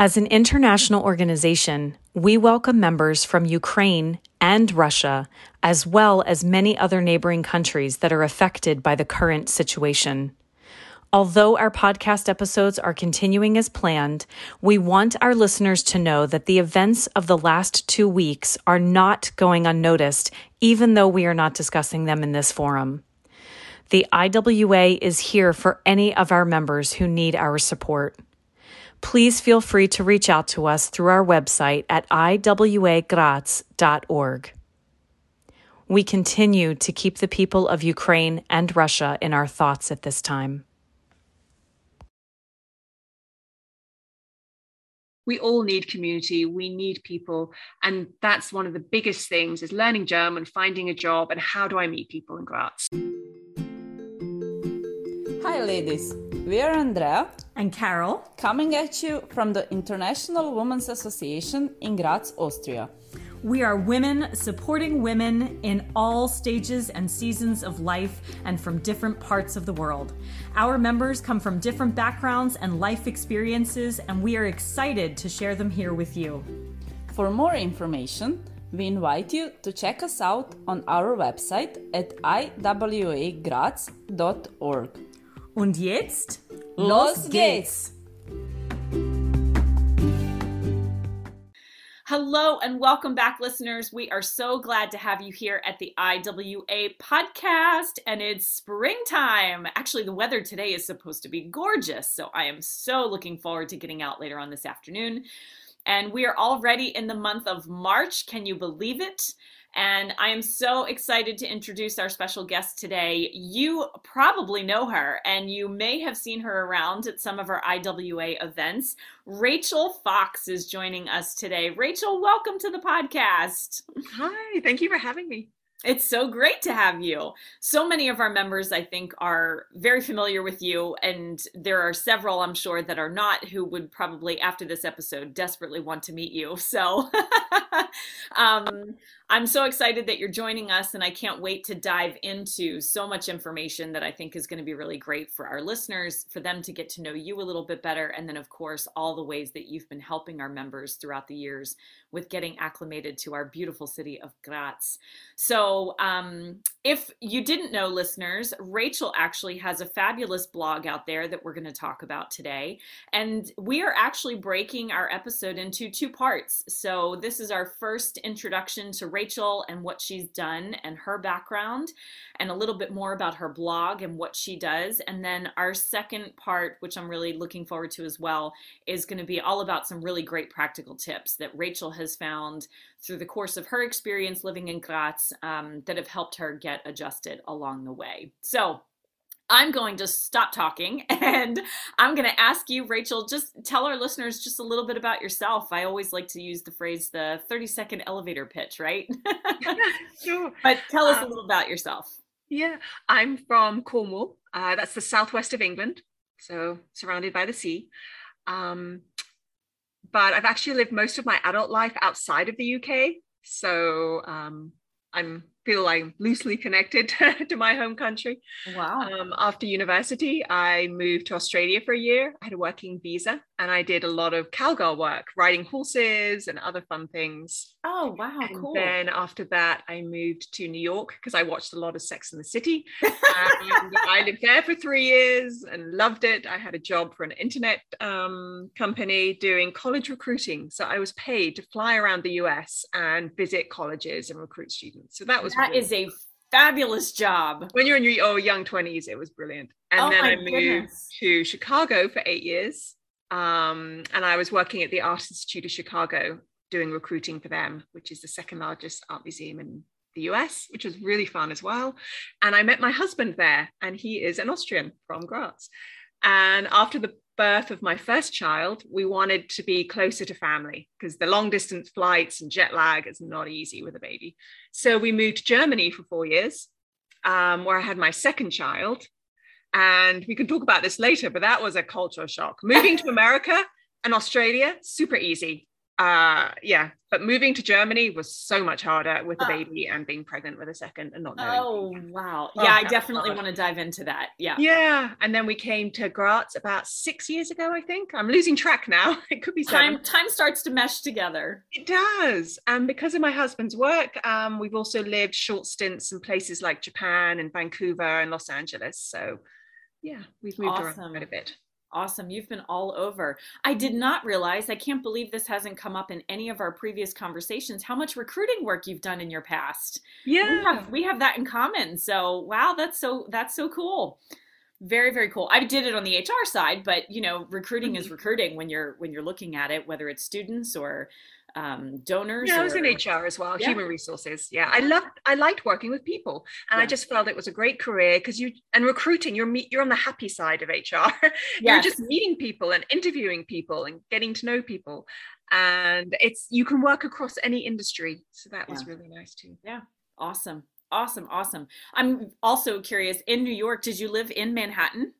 As an international organization, we welcome members from Ukraine and Russia, as well as many other neighboring countries that are affected by the current situation. Although our podcast episodes are continuing as planned, we want our listeners to know that the events of the last two weeks are not going unnoticed, even though we are not discussing them in this forum. The IWA is here for any of our members who need our support. Please feel free to reach out to us through our website at iwagraz.org. We continue to keep the people of Ukraine and Russia in our thoughts at this time. we all need community we need people and that's one of the biggest things is learning german finding a job and how do i meet people in graz hi ladies we are andrea and carol coming at you from the international women's association in graz austria we are women supporting women in all stages and seasons of life and from different parts of the world. Our members come from different backgrounds and life experiences, and we are excited to share them here with you. For more information, we invite you to check us out on our website at iwagraz.org. Und jetzt, los geht's! Hello and welcome back, listeners. We are so glad to have you here at the IWA podcast, and it's springtime. Actually, the weather today is supposed to be gorgeous, so I am so looking forward to getting out later on this afternoon. And we are already in the month of March. Can you believe it? And I am so excited to introduce our special guest today. You probably know her, and you may have seen her around at some of our IWA events. Rachel Fox is joining us today. Rachel, welcome to the podcast. Hi, thank you for having me. It's so great to have you. So many of our members, I think, are very familiar with you, and there are several, I'm sure, that are not who would probably, after this episode, desperately want to meet you. So um, I'm so excited that you're joining us, and I can't wait to dive into so much information that I think is going to be really great for our listeners, for them to get to know you a little bit better, and then, of course, all the ways that you've been helping our members throughout the years with getting acclimated to our beautiful city of Graz. So, um, if you didn't know, listeners, Rachel actually has a fabulous blog out there that we're going to talk about today. And we are actually breaking our episode into two parts. So, this is our first introduction to Rachel and what she's done and her background, and a little bit more about her blog and what she does. And then our second part, which I'm really looking forward to as well, is going to be all about some really great practical tips that Rachel has found through the course of her experience living in Graz um, that have helped her get adjusted along the way. So, I'm going to stop talking and I'm going to ask you, Rachel, just tell our listeners just a little bit about yourself. I always like to use the phrase the 30 second elevator pitch, right? sure. But tell us um, a little about yourself. Yeah, I'm from Cornwall. Uh, that's the southwest of England, so surrounded by the sea. Um, but I've actually lived most of my adult life outside of the UK. So um, I'm feel I'm loosely connected to my home country. Wow. Um, after university, I moved to Australia for a year. I had a working visa and I did a lot of cowgirl work, riding horses and other fun things. Oh, wow. And cool. then after that, I moved to New York because I watched a lot of Sex in the City. and I lived there for three years and loved it. I had a job for an internet um, company doing college recruiting. So I was paid to fly around the US and visit colleges and recruit students. So that was that is a fabulous job. When you're in your oh, young 20s, it was brilliant. And oh then I moved goodness. to Chicago for eight years. Um, and I was working at the Art Institute of Chicago doing recruiting for them, which is the second largest art museum in the US, which was really fun as well. And I met my husband there, and he is an Austrian from Graz. And after the birth of my first child, we wanted to be closer to family because the long distance flights and jet lag is not easy with a baby. So we moved to Germany for four years, um, where I had my second child. And we can talk about this later, but that was a cultural shock. Moving to America and Australia, super easy. Uh yeah but moving to germany was so much harder with a uh, baby and being pregnant with a second and not knowing. Oh wow. Oh, yeah i definitely want to dive into that. Yeah. Yeah and then we came to graz about six years ago i think. I'm losing track now. It could be seven. time time starts to mesh together. It does and because of my husband's work um, we've also lived short stints in places like japan and vancouver and los angeles. So yeah we've moved awesome. around quite a bit Awesome. You've been all over. I did not realize, I can't believe this hasn't come up in any of our previous conversations, how much recruiting work you've done in your past. Yeah. We have, we have that in common. So, wow, that's so that's so cool. Very very cool. I did it on the HR side, but you know, recruiting is mm-hmm. recruiting when you're when you're looking at it whether it's students or um, donors. Yeah. I was in HR as well, yeah. human resources. Yeah, I loved, I liked working with people, and yeah. I just felt it was a great career because you and recruiting, you're meet, you're on the happy side of HR. Yes. you're just meeting people and interviewing people and getting to know people, and it's you can work across any industry. So that was really nice too. Yeah, awesome, awesome, awesome. I'm also curious. In New York, did you live in Manhattan?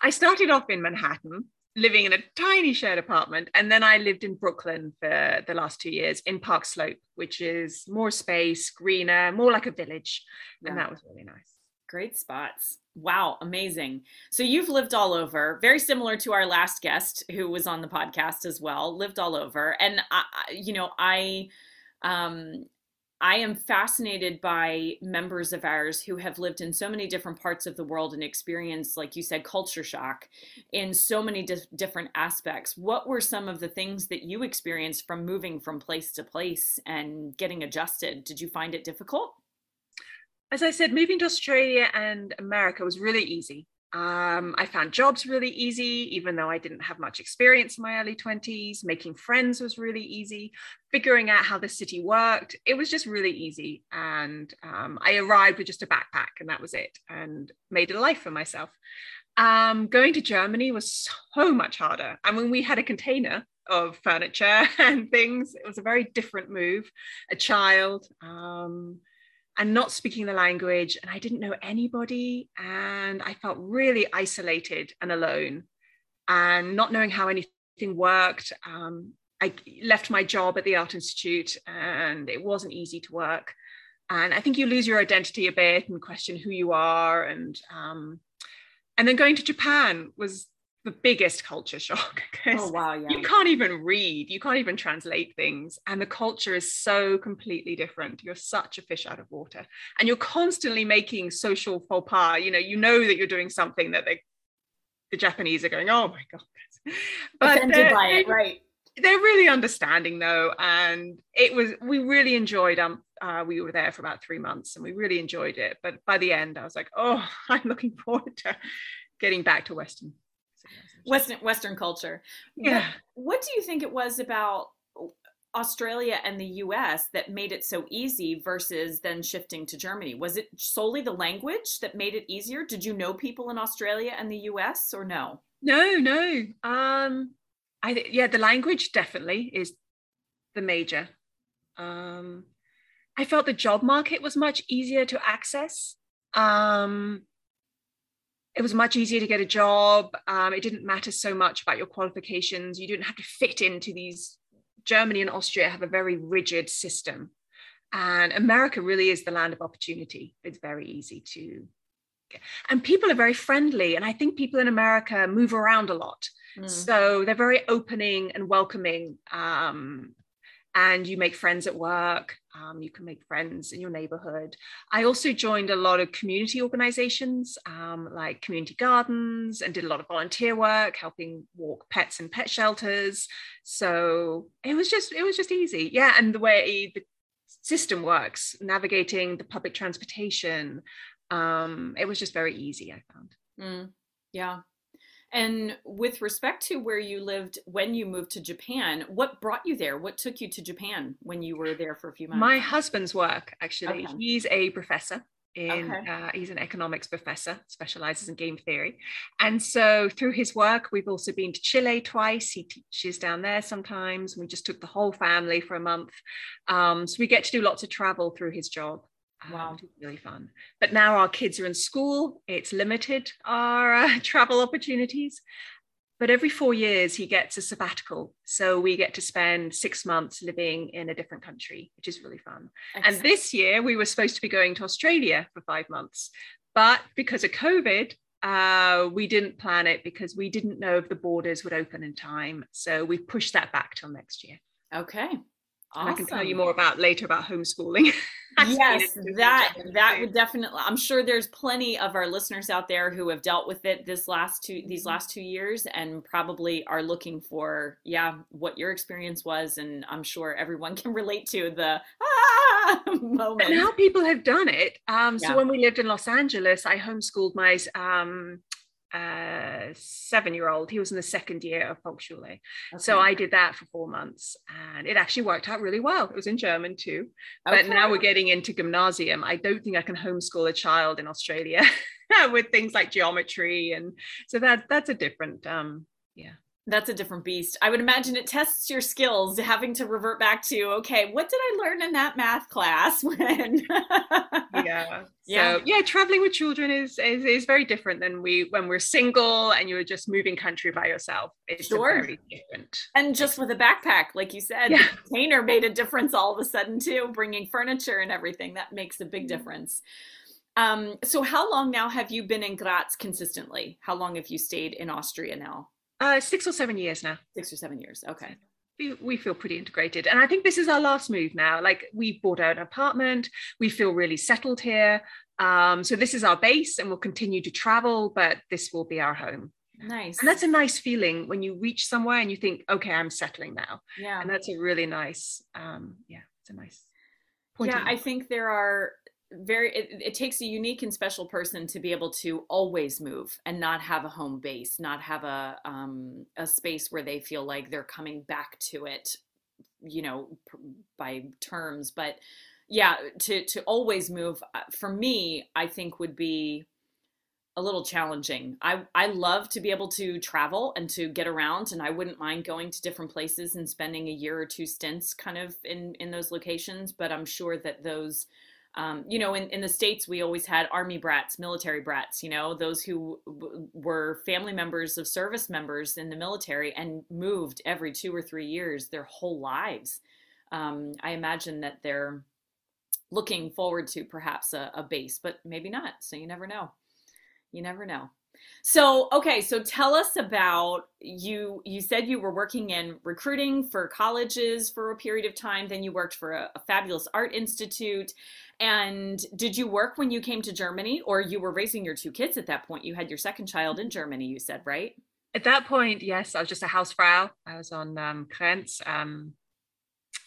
I started off in Manhattan living in a tiny shared apartment. And then I lived in Brooklyn for the last two years in Park Slope, which is more space, greener, more like a village. Yeah. And that was really nice. Great spots. Wow, amazing. So you've lived all over, very similar to our last guest who was on the podcast as well, lived all over. And I, you know, I um I am fascinated by members of ours who have lived in so many different parts of the world and experienced, like you said, culture shock in so many di- different aspects. What were some of the things that you experienced from moving from place to place and getting adjusted? Did you find it difficult? As I said, moving to Australia and America was really easy. Um, I found jobs really easy, even though I didn't have much experience in my early 20s. Making friends was really easy. Figuring out how the city worked, it was just really easy. And um, I arrived with just a backpack, and that was it, and made a life for myself. Um, going to Germany was so much harder. I mean, we had a container of furniture and things. It was a very different move. A child, um, and not speaking the language and i didn't know anybody and i felt really isolated and alone and not knowing how anything worked um, i left my job at the art institute and it wasn't easy to work and i think you lose your identity a bit and question who you are and um, and then going to japan was the biggest culture shock oh wow yeah. you can't even read you can't even translate things and the culture is so completely different. You're such a fish out of water and you're constantly making social faux pas you know you know that you're doing something that they the japanese are going oh my god. But offended by it right. they're really understanding though and it was we really enjoyed um uh, we were there for about three months and we really enjoyed it but by the end i was like oh i'm looking forward to getting back to western Western Western culture. Yeah. What, what do you think it was about Australia and the US that made it so easy versus then shifting to Germany? Was it solely the language that made it easier? Did you know people in Australia and the US or no? No, no. Um I yeah, the language definitely is the major. Um I felt the job market was much easier to access. Um it was much easier to get a job. Um, it didn't matter so much about your qualifications. You didn't have to fit into these. Germany and Austria have a very rigid system. And America really is the land of opportunity. It's very easy to. Get. And people are very friendly. And I think people in America move around a lot. Mm. So they're very opening and welcoming. Um, and you make friends at work. Um, you can make friends in your neighborhood. I also joined a lot of community organizations um, like community gardens and did a lot of volunteer work, helping walk pets in pet shelters. So it was just it was just easy, yeah. And the way the system works, navigating the public transportation, um, it was just very easy. I found. Mm, yeah, and with respect to where you lived when you moved to Japan, what brought you there? What took you to Japan when you were there for a few months? My husband's work, actually. Okay. He's a professor in okay. uh, he's an economics professor specializes in game theory and so through his work we've also been to chile twice he teaches down there sometimes we just took the whole family for a month um, so we get to do lots of travel through his job Wow, really fun. But now our kids are in school. It's limited our uh, travel opportunities. but every four years he gets a sabbatical. So we get to spend six months living in a different country, which is really fun. Excellent. And this year we were supposed to be going to Australia for five months. But because of COVID, uh, we didn't plan it because we didn't know if the borders would open in time. So we pushed that back till next year. Okay. Awesome. I can tell you more about later about homeschooling. yes, that that would definitely. I'm sure there's plenty of our listeners out there who have dealt with it this last two these mm-hmm. last two years, and probably are looking for yeah what your experience was, and I'm sure everyone can relate to the ah moment. And how people have done it. Um, so yeah. when we lived in Los Angeles, I homeschooled my um, uh, seven year old. He was in the second year of Volksschule. Okay. So I did that for four months and it actually worked out really well. It was in German too. Okay. But now we're getting into gymnasium. I don't think I can homeschool a child in Australia with things like geometry. And so that that's a different, um, yeah that's a different beast. I would imagine it tests your skills, having to revert back to, okay, what did I learn in that math class when? yeah. Yeah. So, yeah, traveling with children is, is is very different than we when we're single and you're just moving country by yourself. It's sure. very different. And just with a backpack, like you said, yeah. the container made a difference all of a sudden too, bringing furniture and everything. That makes a big mm-hmm. difference. Um, so how long now have you been in Graz consistently? How long have you stayed in Austria now? Uh, six or seven years now. Six or seven years. Okay. We, we feel pretty integrated. And I think this is our last move now. Like we bought an apartment, we feel really settled here. Um, so this is our base and we'll continue to travel, but this will be our home. Nice. And that's a nice feeling when you reach somewhere and you think, okay, I'm settling now. Yeah. And that's a really nice, um, yeah, it's a nice point. Yeah, I think there are very it, it, takes a unique and special person to be able to always move and not have a home base not have a um, a space where they feel like they're coming back to it you know by terms but yeah to to always move uh, for me i think would be a little challenging. I I love to be able to travel and to get around and I wouldn't mind going to different places and spending a year or two stints kind of in in those locations, but I'm sure that those um, you know, in, in the States, we always had army brats, military brats, you know, those who w- were family members of service members in the military and moved every two or three years their whole lives. Um, I imagine that they're looking forward to perhaps a, a base, but maybe not. So you never know. You never know. So, okay, so tell us about you. You said you were working in recruiting for colleges for a period of time, then you worked for a, a, fabulous art institute. And did you work when you came to Germany, or you were raising your two kids at that point? You had your second child in Germany, you said, right? At that point, yes, I was just a Hausfrau. I was on um, um,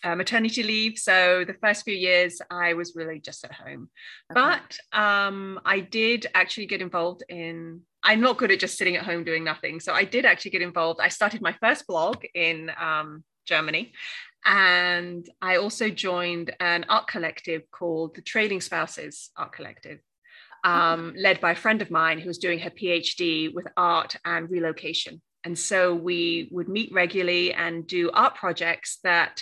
uh, maternity leave. So the first few years, I was really just at home. Okay. But um, I did actually get involved in. I'm not good at just sitting at home doing nothing. So I did actually get involved. I started my first blog in um, Germany. And I also joined an art collective called the Trailing Spouses Art Collective, um, led by a friend of mine who was doing her PhD with art and relocation. And so we would meet regularly and do art projects that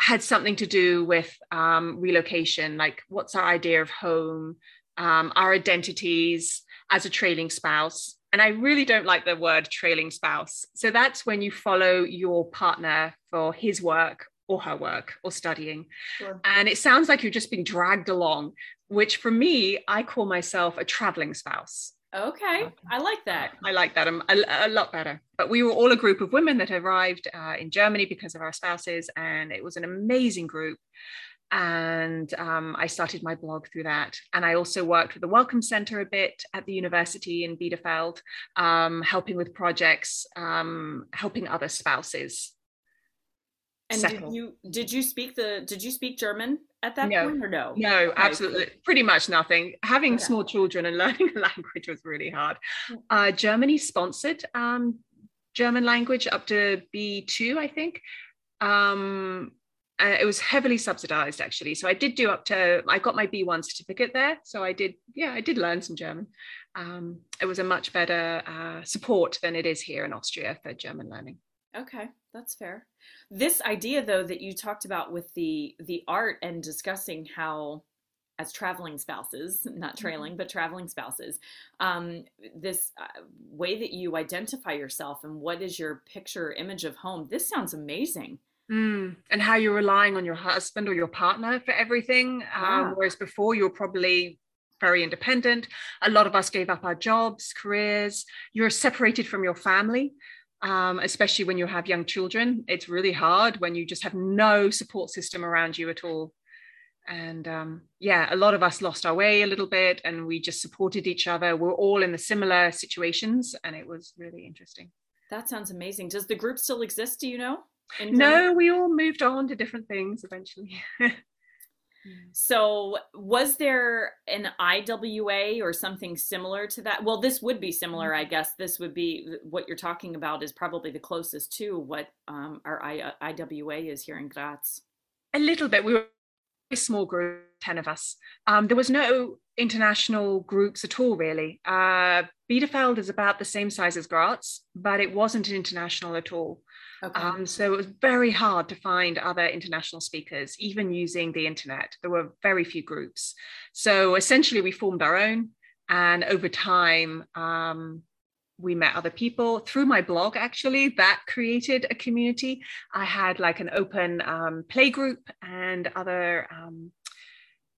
had something to do with um, relocation, like what's our idea of home, um, our identities as a trailing spouse. And I really don't like the word trailing spouse. So that's when you follow your partner for his work or her work or studying. Sure. And it sounds like you're just being dragged along, which for me, I call myself a traveling spouse. Okay, I like that. I like that um, a, a, lot better. But we were all a group of women that arrived uh, in Germany because of our spouses, and it was an amazing group. And um, I started my blog through that. And I also worked with the Welcome Center a bit at the university in Bielefeld, um, helping with projects, um, helping other spouses and settle. did you did you speak the did you speak German at that no, point or no? No, okay. absolutely, pretty much nothing. Having okay. small children and learning a language was really hard. Hmm. Uh, Germany sponsored um, German language up to B two, I think. Um, uh, it was heavily subsidized actually, so I did do up to. I got my B one certificate there, so I did. Yeah, I did learn some German. Um, it was a much better uh, support than it is here in Austria for German learning. Okay, that's fair. This idea though that you talked about with the the art and discussing how as traveling spouses, not mm-hmm. trailing, but traveling spouses, um, this uh, way that you identify yourself and what is your picture image of home. This sounds amazing. Mm. And how you're relying on your husband or your partner for everything. Um. Um, whereas before you were probably very independent. A lot of us gave up our jobs, careers. You're separated from your family. Um, especially when you have young children, it's really hard when you just have no support system around you at all and um, yeah a lot of us lost our way a little bit and we just supported each other we're all in the similar situations and it was really interesting that sounds amazing does the group still exist do you know no we all moved on to different things eventually so was there an iwa or something similar to that well this would be similar i mm-hmm. guess this would be what you're talking about is probably the closest to what um, our I, iwa is here in graz a little bit we were a small group, 10 of us. Um, there was no international groups at all, really. Uh, Bielefeld is about the same size as Graz, but it wasn't international at all. Okay. Um, so it was very hard to find other international speakers, even using the internet. There were very few groups. So essentially, we formed our own. And over time, um, we met other people through my blog actually that created a community i had like an open um, play group and other um,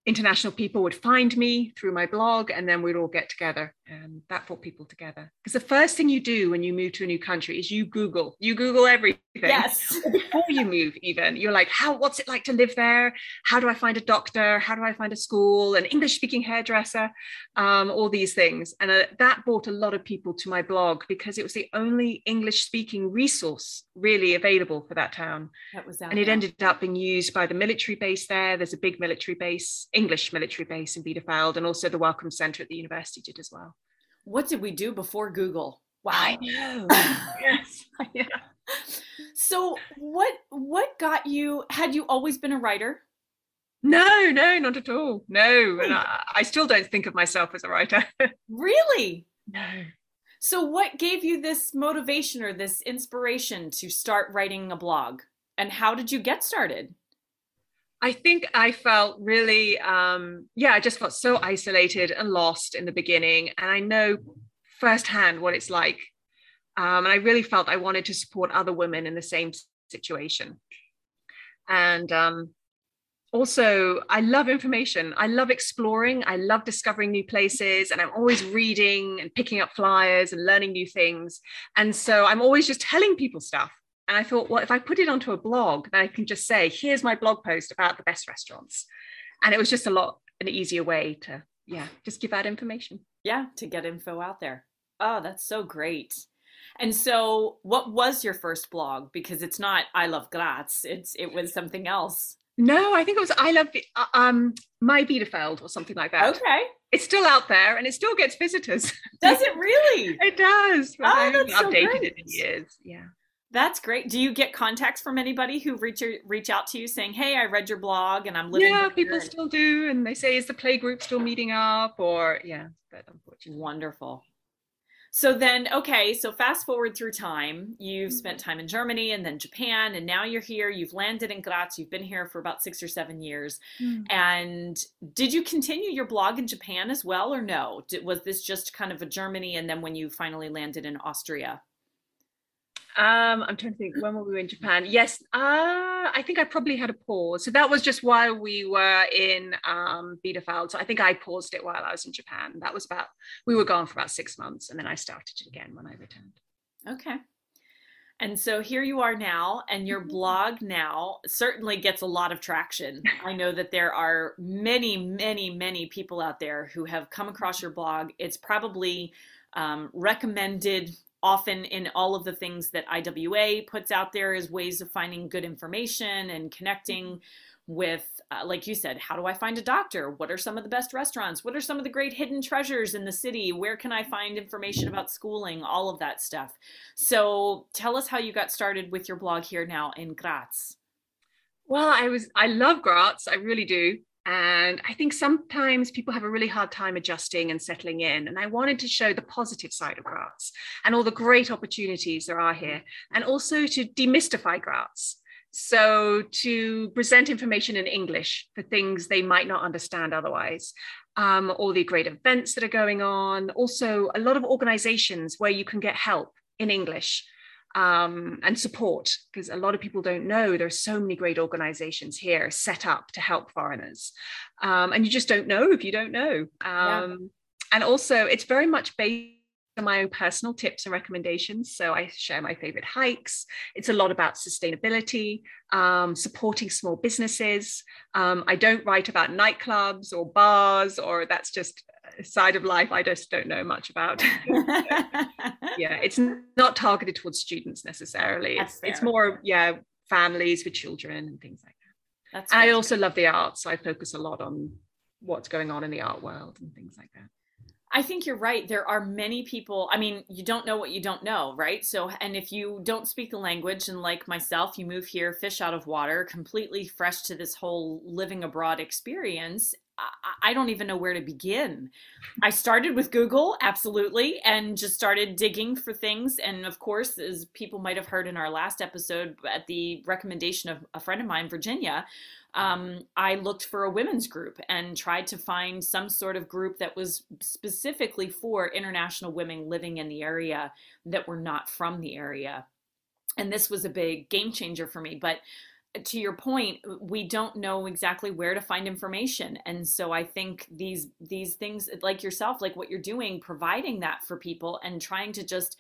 international people would find me through my blog and then we'd all get together and that brought people together. Because the first thing you do when you move to a new country is you google you google everything. Yes. Before you move even you're like how what's it like to live there? How do i find a doctor? How do i find a school? An english speaking hairdresser? Um, all these things. And uh, that brought a lot of people to my blog because it was the only english speaking resource really available for that town. That was and it ended up being used by the military base there. There's a big military base English military base in Bielefeld, and also the Welcome Center at the university did as well. What did we do before Google? Wow. I know. yes. So what what got you? Had you always been a writer? No, no, not at all. No, and I, I still don't think of myself as a writer. really? No. So what gave you this motivation or this inspiration to start writing a blog? And how did you get started? I think I felt really, um, yeah, I just felt so isolated and lost in the beginning. And I know firsthand what it's like. Um, and I really felt I wanted to support other women in the same situation. And um, also, I love information. I love exploring. I love discovering new places. And I'm always reading and picking up flyers and learning new things. And so I'm always just telling people stuff. And I thought, well, if I put it onto a blog, then I can just say, here's my blog post about the best restaurants. And it was just a lot, an easier way to, yeah, just give out information. Yeah, to get info out there. Oh, that's so great. And so, what was your first blog? Because it's not I love Graz. It's it was something else. No, I think it was I love uh, um my Bielefeld or something like that. Okay, it's still out there and it still gets visitors. Does it really? it does. oh, I haven't updated so it in years. Yeah. That's great. Do you get contacts from anybody who reach reach out to you saying, "Hey, I read your blog and I'm living." In Yeah, people and... still do, and they say, "Is the play group still meeting up?" Or yeah, but unfortunately, wonderful. So then, okay, so fast forward through time, you've mm-hmm. spent time in Germany and then Japan, and now you're here. You've landed in Graz. You've been here for about six or seven years. Mm. And did you continue your blog in Japan as well, or no? Did, was this just kind of a Germany, and then when you finally landed in Austria? Um, I'm trying to think when were we in Japan? Yes, uh, I think I probably had a pause. So that was just while we were in um, Bielefeld. So I think I paused it while I was in Japan. That was about we were gone for about six months, and then I started it again when I returned. Okay. And so here you are now, and your mm-hmm. blog now certainly gets a lot of traction. I know that there are many, many, many people out there who have come across your blog. It's probably um, recommended often in all of the things that IWA puts out there is ways of finding good information and connecting with, uh, like you said, how do I find a doctor? What are some of the best restaurants? What are some of the great hidden treasures in the city? Where can I find information about schooling? All of that stuff. So tell us how you got started with your blog here now in Graz. Well, I was, I love Graz. I really do. And I think sometimes people have a really hard time adjusting and settling in. And I wanted to show the positive side of Graz and all the great opportunities there are here, and also to demystify Graz. So, to present information in English for things they might not understand otherwise, um, all the great events that are going on, also a lot of organizations where you can get help in English um, and support, because a lot of people don't know there are so many great organizations here set up to help foreigners. Um, and you just don't know if you don't know. Yeah. Um, and also, it's very much based on my own personal tips and recommendations. So I share my favorite hikes. It's a lot about sustainability, um, supporting small businesses. Um, I don't write about nightclubs or bars, or that's just side of life I just don't know much about. yeah, it's not targeted towards students necessarily. It's, it's, more, yeah, families with children and things like that. That's I also love the arts. So I focus a lot on what's going on in the art world and things like that. I think you're right. There are many people. I mean, you don't know what you don't know, right? So, and if you don't speak the language, and like myself, you move here, fish out of water, completely fresh to this whole living abroad experience, I don't even know where to begin. I started with Google, absolutely, and just started digging for things. And of course, as people might have heard in our last episode, at the recommendation of a friend of mine, Virginia, um, I looked for a women's group and tried to find some sort of group that was specifically for international women living in the area that were not from the area. And this was a big game changer for me. But to your point we don't know exactly where to find information and so i think these these things like yourself like what you're doing providing that for people and trying to just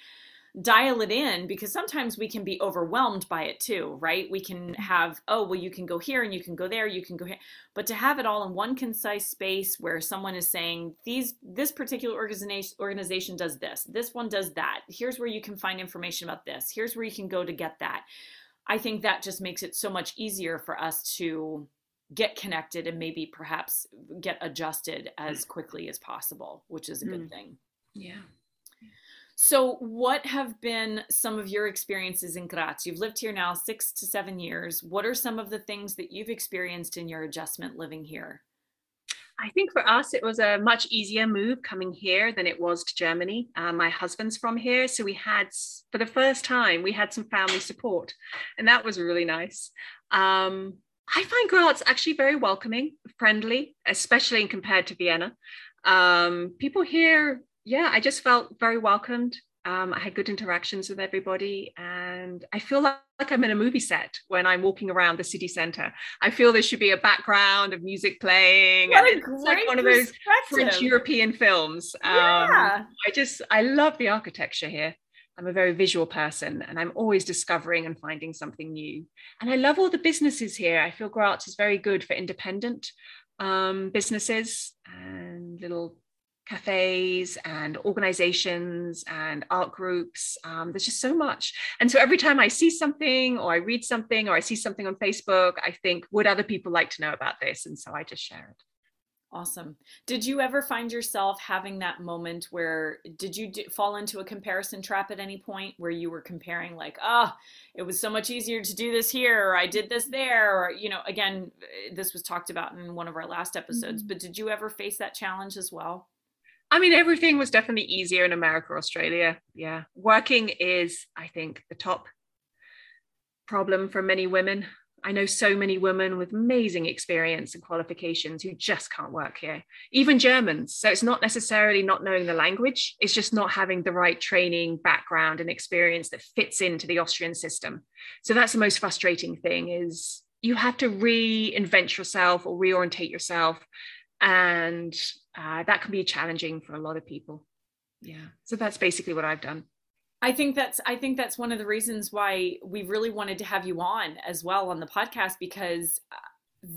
dial it in because sometimes we can be overwhelmed by it too, right? We can have, oh, well, you can go here and you can go there, you can go here. But to have it all in one concise space where someone is saying, these this particular organization organization does this, this one does that. Here's where you can find information about this. Here's where you can go to get that. I think that just makes it so much easier for us to get connected and maybe perhaps get adjusted as quickly as possible, which is a good mm. thing. Yeah. So, what have been some of your experiences in Graz? You've lived here now six to seven years. What are some of the things that you've experienced in your adjustment living here? I think for us, it was a much easier move coming here than it was to Germany. Uh, my husband's from here. So we had, for the first time, we had some family support. And that was really nice. Um, I find Graz actually very welcoming, friendly, especially in compared to Vienna. Um, people here yeah, I just felt very welcomed. Um, I had good interactions with everybody, and I feel like, like, I'm in a movie set when I'm walking around the city center. I feel there should be a background of music playing, what and it's like one of those French European films. Um, yeah. I just I love the architecture here. I'm a very visual person, and I'm always discovering and finding something new. And I love all the businesses here. I feel Graz is very good for independent um, businesses and little cafes and organizations and art groups. Um, there's just so much. And so every time I see something or I read something or I see something on Facebook, I think, would other people like to know about this? And so I just share it. Awesome. Did you ever find yourself having that moment where did you do, fall into a comparison trap at any point where you were comparing like, oh, it was so much easier to do this here or I did this there or you know, again, this was talked about in one of our last episodes, mm-hmm. but did you ever face that challenge as well? I mean, everything was definitely easier in America, or Australia. Yeah. Working is, I think, the top problem for many women. I know so many women with amazing experience and qualifications who just can't work here, even Germans. So it's not necessarily not knowing the language, it's just not having the right training, background, and experience that fits into the Austrian system. So that's the most frustrating thing is you have to reinvent yourself or reorientate yourself and uh, that can be challenging for a lot of people yeah so that's basically what i've done I think that's I think that's one of the reasons why we really wanted to have you on as well on the podcast because uh,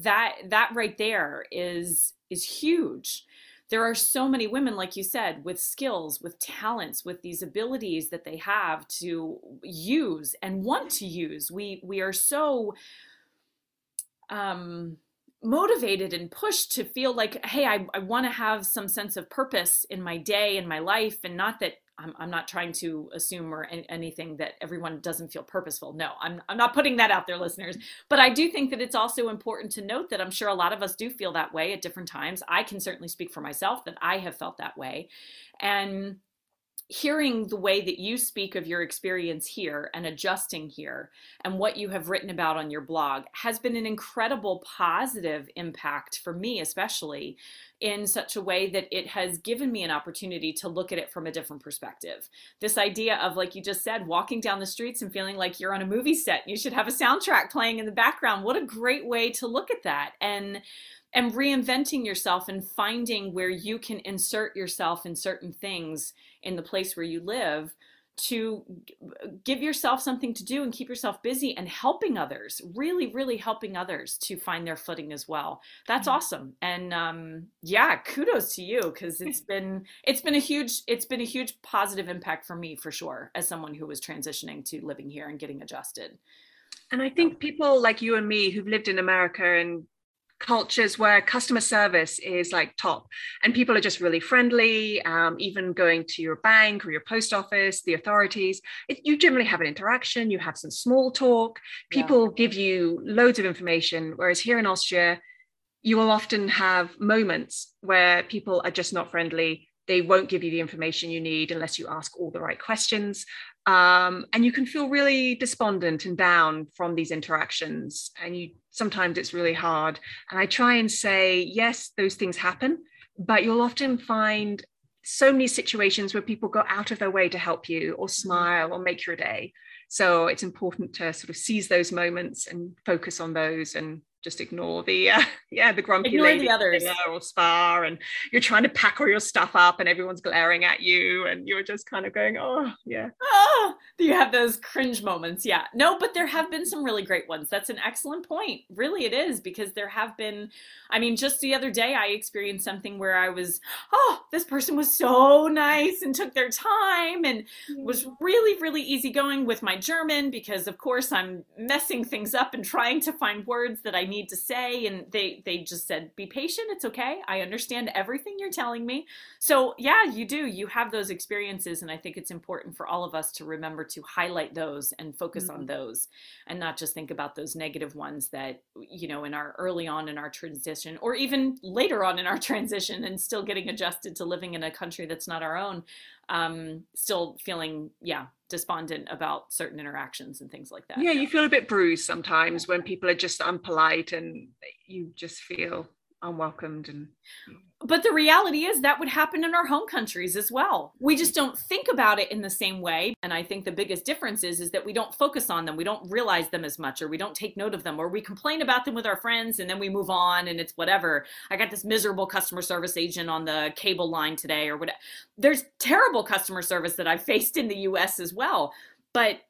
that that right there is is huge. There are so many women like you said with skills, with talents, with these abilities that they have to use and want to use. We we are so um motivated and pushed to feel like hey i, I want to have some sense of purpose in my day and my life and not that i'm, I'm not trying to assume or any, anything that everyone doesn't feel purposeful. No I'm, I'm not putting that out there listeners. But i do think that it's also important to note that i'm sure a lot of us do feel that way at different times. I can certainly speak for myself that i have felt that way. And hearing the way that you speak of your experience here and adjusting here and what you have written about on your blog has been an incredible positive impact for me, especially in such a way that it has given me an opportunity to look at it from a different perspective. This idea of, like you just said, walking down the streets and feeling like you're on a movie set, you should have a soundtrack playing in the background. What a great way to look at that. And and reinventing yourself and finding where you can insert yourself in certain things in the place where you live to give yourself something to do and keep yourself busy and helping others really really helping others to find their footing as well. That's mm-hmm. awesome. And um, yeah kudos to you because it's been it's been a huge it's been a huge positive impact for me for sure as someone who was transitioning to living here and getting adjusted. And i think people like you and me who've lived in america and cultures where customer service is like top and people are just really friendly um, even going to your bank or your post office the authorities. It, you generally have an interaction you have some small talk. People yeah. give you loads of information whereas here in austria you will often have moments where people are just not friendly. They won't give you the information you need unless you ask all the right questions. Um, and you can feel really despondent and down from these interactions and you sometimes it's really hard and i try and say yes those things happen but you'll often find so many situations where people go out of their way to help you or mm-hmm. smile or make your day so it's important to sort of seize those moments and focus on those and just ignore the uh, yeah the grumpy ignore lady the others. or spa and you're trying to pack all your stuff up and everyone's glaring at you and you're just kind of going oh yeah. Oh, you have those cringe moments yeah. No but there have been some really great ones. That's an excellent point. Really it is because there have been i mean just the other day i experienced something where i was oh this person was so nice and took their time and was really really easygoing with my german because of course i'm messing things up and trying to find words that i need to say and they they just said be patient it's okay i understand everything you're telling me so yeah you do you have those experiences and i think it's important for all of us to remember to highlight those and focus mm-hmm. on those and not just think about those negative ones that you know in our early on in our transition or even later on in our transition and still getting adjusted to living in a country that's not our own um, still feeling yeah despondent about certain interactions and things like that. Yeah, you feel a bit bruised sometimes when people are just unpolite and you just feel unwelcomed and but the reality is that would happen in our home countries as well. We just don't think about it in the same way. And i think the biggest difference is is that we don't focus on them. We don't realize them as much or we don't take note of them or we complain about them with our friends and then we move on and it's whatever. I got this miserable customer service agent on the cable line today or whatever there's terrible customer service that i've faced in the us as well. But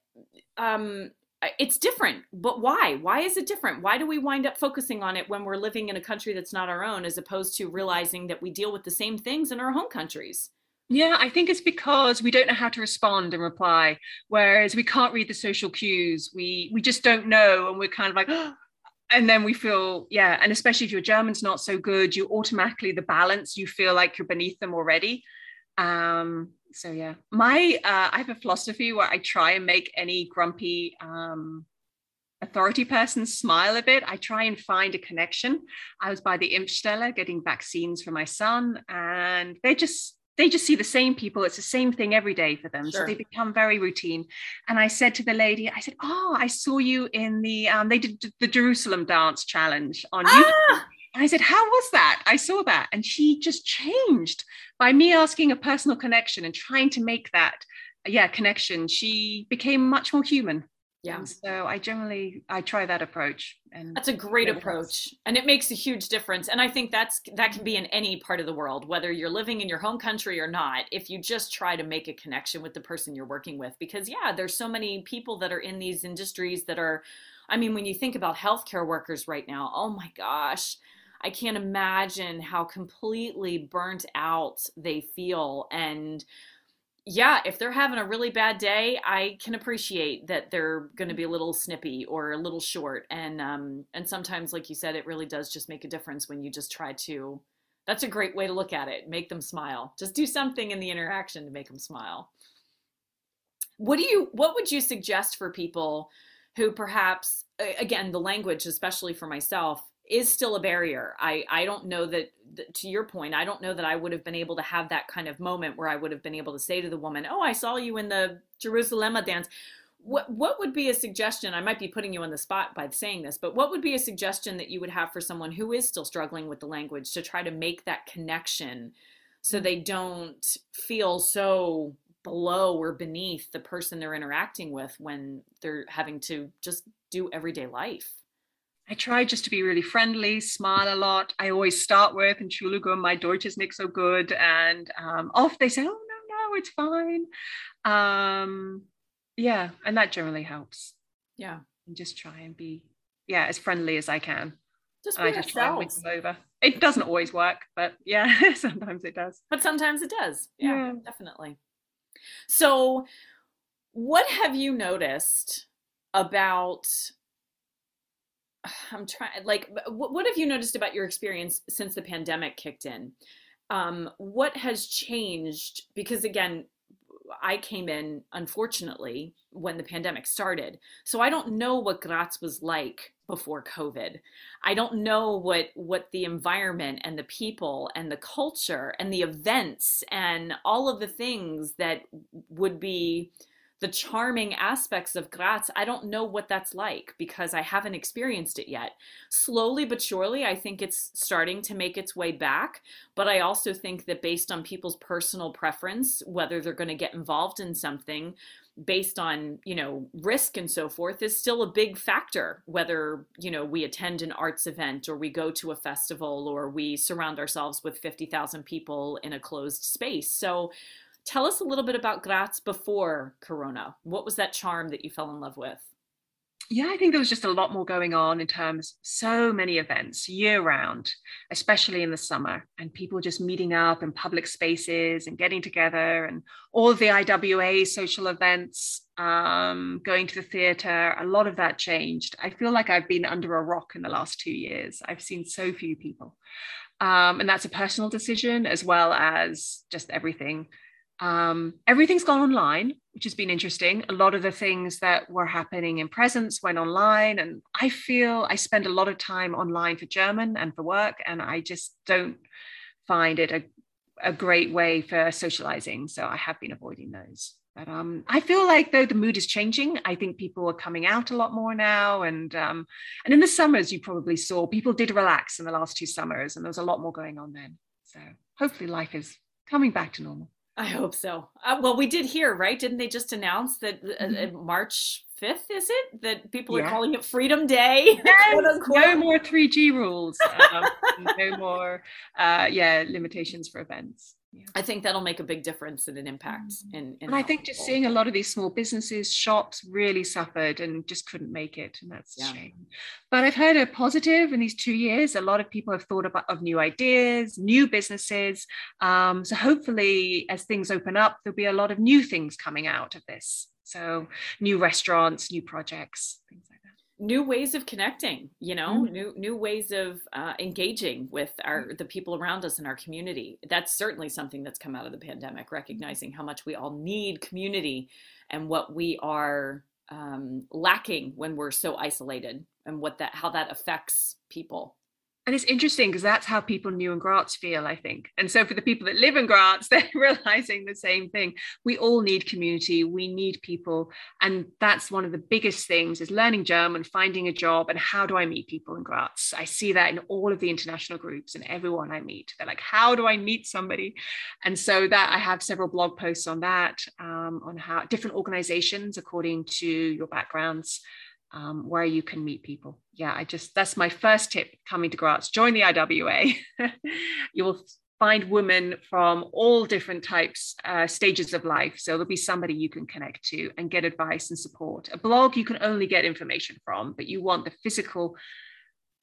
um it's different but why why is it different why do we wind up focusing on it when we're living in a country that's not our own as opposed to realizing that we deal with the same things in our home countries yeah, I think it's because we don't know how to respond and reply. Whereas we can't read the social cues. We we just don't know, and we're kind of like, and then we feel yeah. And especially if your German's not so good, you automatically the balance. You feel like you're beneath them already. Um, so yeah. My uh, i have a philosophy where i try and make any grumpy um, authority person smile a bit. I try and find a connection. I was by the impfstelle getting vaccines for my son and they just they just see the same people. It's the same thing every day for them. Sure. so they become very routine. And i said to the lady i said oh i saw you in the um, they did the jerusalem dance challenge on ah! youtube I said, How was that? I saw that. And she just changed by me asking a personal connection and trying to make that, yeah, connection. She became much more human. Yeah. And so I generally I try that approach. And that's a great approach. And it makes a huge difference. And I think that's that can be in any part of the world, whether you're living in your home country or not, if you just try to make a connection with the person you're working with. Because yeah, there's so many people that are in these industries that are I mean, when you think about healthcare workers right now, oh my gosh, I can't imagine how completely burnt out they feel. And yeah, if they're having a really bad day, I can appreciate that they're going to be a little snippy or a little short. And um, and sometimes, like you said, it really does just make a difference when you just try to. That's a great way to look at it. Make them smile. Just do something in the interaction to make them smile. What do you? What would you suggest for people who perhaps, again, the language, especially for myself, is still a barrier. I I don't know that to your point, I don't know that I would have been able to have that kind of moment where I would have been able to say to the woman, "Oh, I saw you in the Jerusalem dance." What what would be a suggestion? I might be putting you on the spot by saying this, but what would be a suggestion that you would have for someone who is still struggling with the language to try to make that connection so mm. they don't feel so below or beneath the person they're interacting with when they're having to just do everyday life? I try just to be really friendly, smile a lot. I always start with Entschuldigung, my Deutsch is nicht so good. And um, off they say, oh, no, no, it's fine. Um, yeah, and that generally helps. Yeah. And just try and be, yeah, as friendly as I can. Just be I just try and win them over. It doesn't always work, but yeah, sometimes it does. But sometimes it does. Yeah, yeah. definitely. So, what have you noticed about I'm trying like what, have you noticed about your experience since the pandemic kicked in? Um, what has changed? Because again, I came in unfortunately when the pandemic started, so I don't know what Graz was like before COVID. I don't know what what the environment and the people and the culture and the events and all of the things that would be the charming aspects of Graz, I don't know what that's like because I haven't experienced it yet. Slowly but surely, I think it's starting to make its way back. But I also think that based on people's personal preference, whether they're going to get involved in something based on, you know, risk and so forth, is still a big factor. Whether, you know, we attend an arts event or we go to a festival or we surround ourselves with 50,000 people in a closed space. So, Tell us a little bit about Graz before Corona. What was that charm that you fell in love with? Yeah, I think there was just a lot more going on in terms of so many events year round, especially in the summer, and people just meeting up in public spaces and getting together, and all the IWA social events, um, going to the theatre. A lot of that changed. I feel like I've been under a rock in the last two years. I've seen so few people, um, and that's a personal decision as well as just everything um, everything's gone online, which has been interesting. A lot of the things that were happening in presence went online. And I feel I spend a lot of time online for German and for work. And I just don't find it a, a great way for socializing. So I have been avoiding those. But um, I feel like though the mood is changing, I think people are coming out a lot more now, and um, and in the summers you probably saw people did relax in the last two summers, and there was a lot more going on then. So hopefully life is coming back to normal. I hope so. Uh, well, we did hear, right? Didn't they just announce that uh, mm-hmm. uh, March 5th, is it? That people yeah. are calling it Freedom Day? Yes, no more 3G rules. Um, no more, uh, yeah, limitations for events. Yeah. I think that'll make a big difference and an impact. Mm-hmm. In, in and I think just seeing a lot of these small businesses, shops really suffered and just couldn't make it, and that's yeah. a shame. But I've heard a positive in these two years. A lot of people have thought about of new ideas, new businesses. Um, so hopefully, as things open up, there'll be a lot of new things coming out of this. So new restaurants, new projects, things new ways of connecting you know mm-hmm. new new ways of uh, engaging with our mm. the people around us in our community that's certainly something that's come out of the pandemic recognizing how much we all need community and what we are um, lacking when we're so isolated and what that how that affects people and it's interesting because that's how people new in Graz feel, I think. And so for the people that live in Graz, they're realizing the same thing. We all need community, we need people. And that's one of the biggest things is learning German, finding a job, and how do I meet people in Graz? I see that in all of the international groups and everyone I meet. They're like, how do I meet somebody? And so that I have several blog posts on that, um, on how different organizations, according to your backgrounds, um, where you can meet people. Yeah, I just that's my first tip coming to Graz. Join the IWA. you will find women from all different types, uh, stages of life. So there'll be somebody you can connect to and get advice and support. A blog you can only get information from, but you want the physical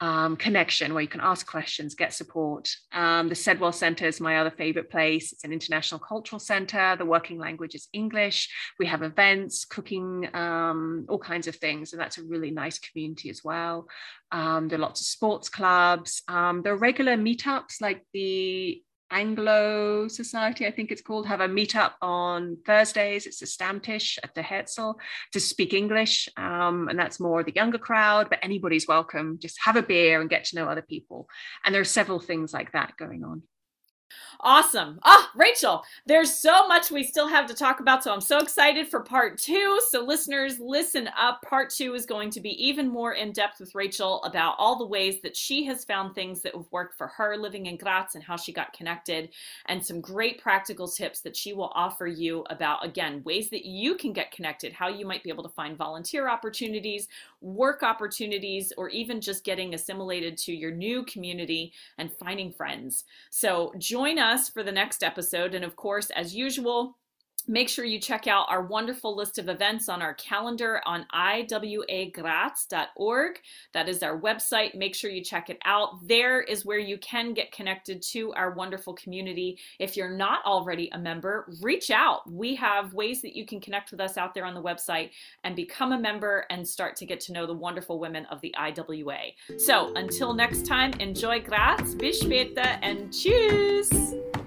um, connection where you can ask questions, get support. Um, the Sedwell Center is my other favorite place. It's an international cultural center. The working language is English. We have events, cooking, um, all kinds of things. And that's a really nice community as well. Um, there are lots of sports clubs. Um, there are regular meetups like the Anglo Society, I think it's called, have a meetup on Thursdays. It's a Stammtisch at the Herzl to speak English. Um, and that's more the younger crowd, but anybody's welcome. Just have a beer and get to know other people. And there are several things like that going on. Awesome. Ah, Rachel, there's so much we still have to talk about. So I'm so excited for part two. So, listeners, listen up. Part two is going to be even more in depth with Rachel about all the ways that she has found things that have worked for her living in Graz and how she got connected, and some great practical tips that she will offer you about, again, ways that you can get connected, how you might be able to find volunteer opportunities, work opportunities, or even just getting assimilated to your new community and finding friends. So, join us us for the next episode. And of course, as usual, Make sure you check out our wonderful list of events on our calendar on iwagraz.org. That is our website. Make sure you check it out. There is where you can get connected to our wonderful community. If you're not already a member, reach out. We have ways that you can connect with us out there on the website and become a member and start to get to know the wonderful women of the IWA. So until next time, enjoy Graz, bis später, and tschüss!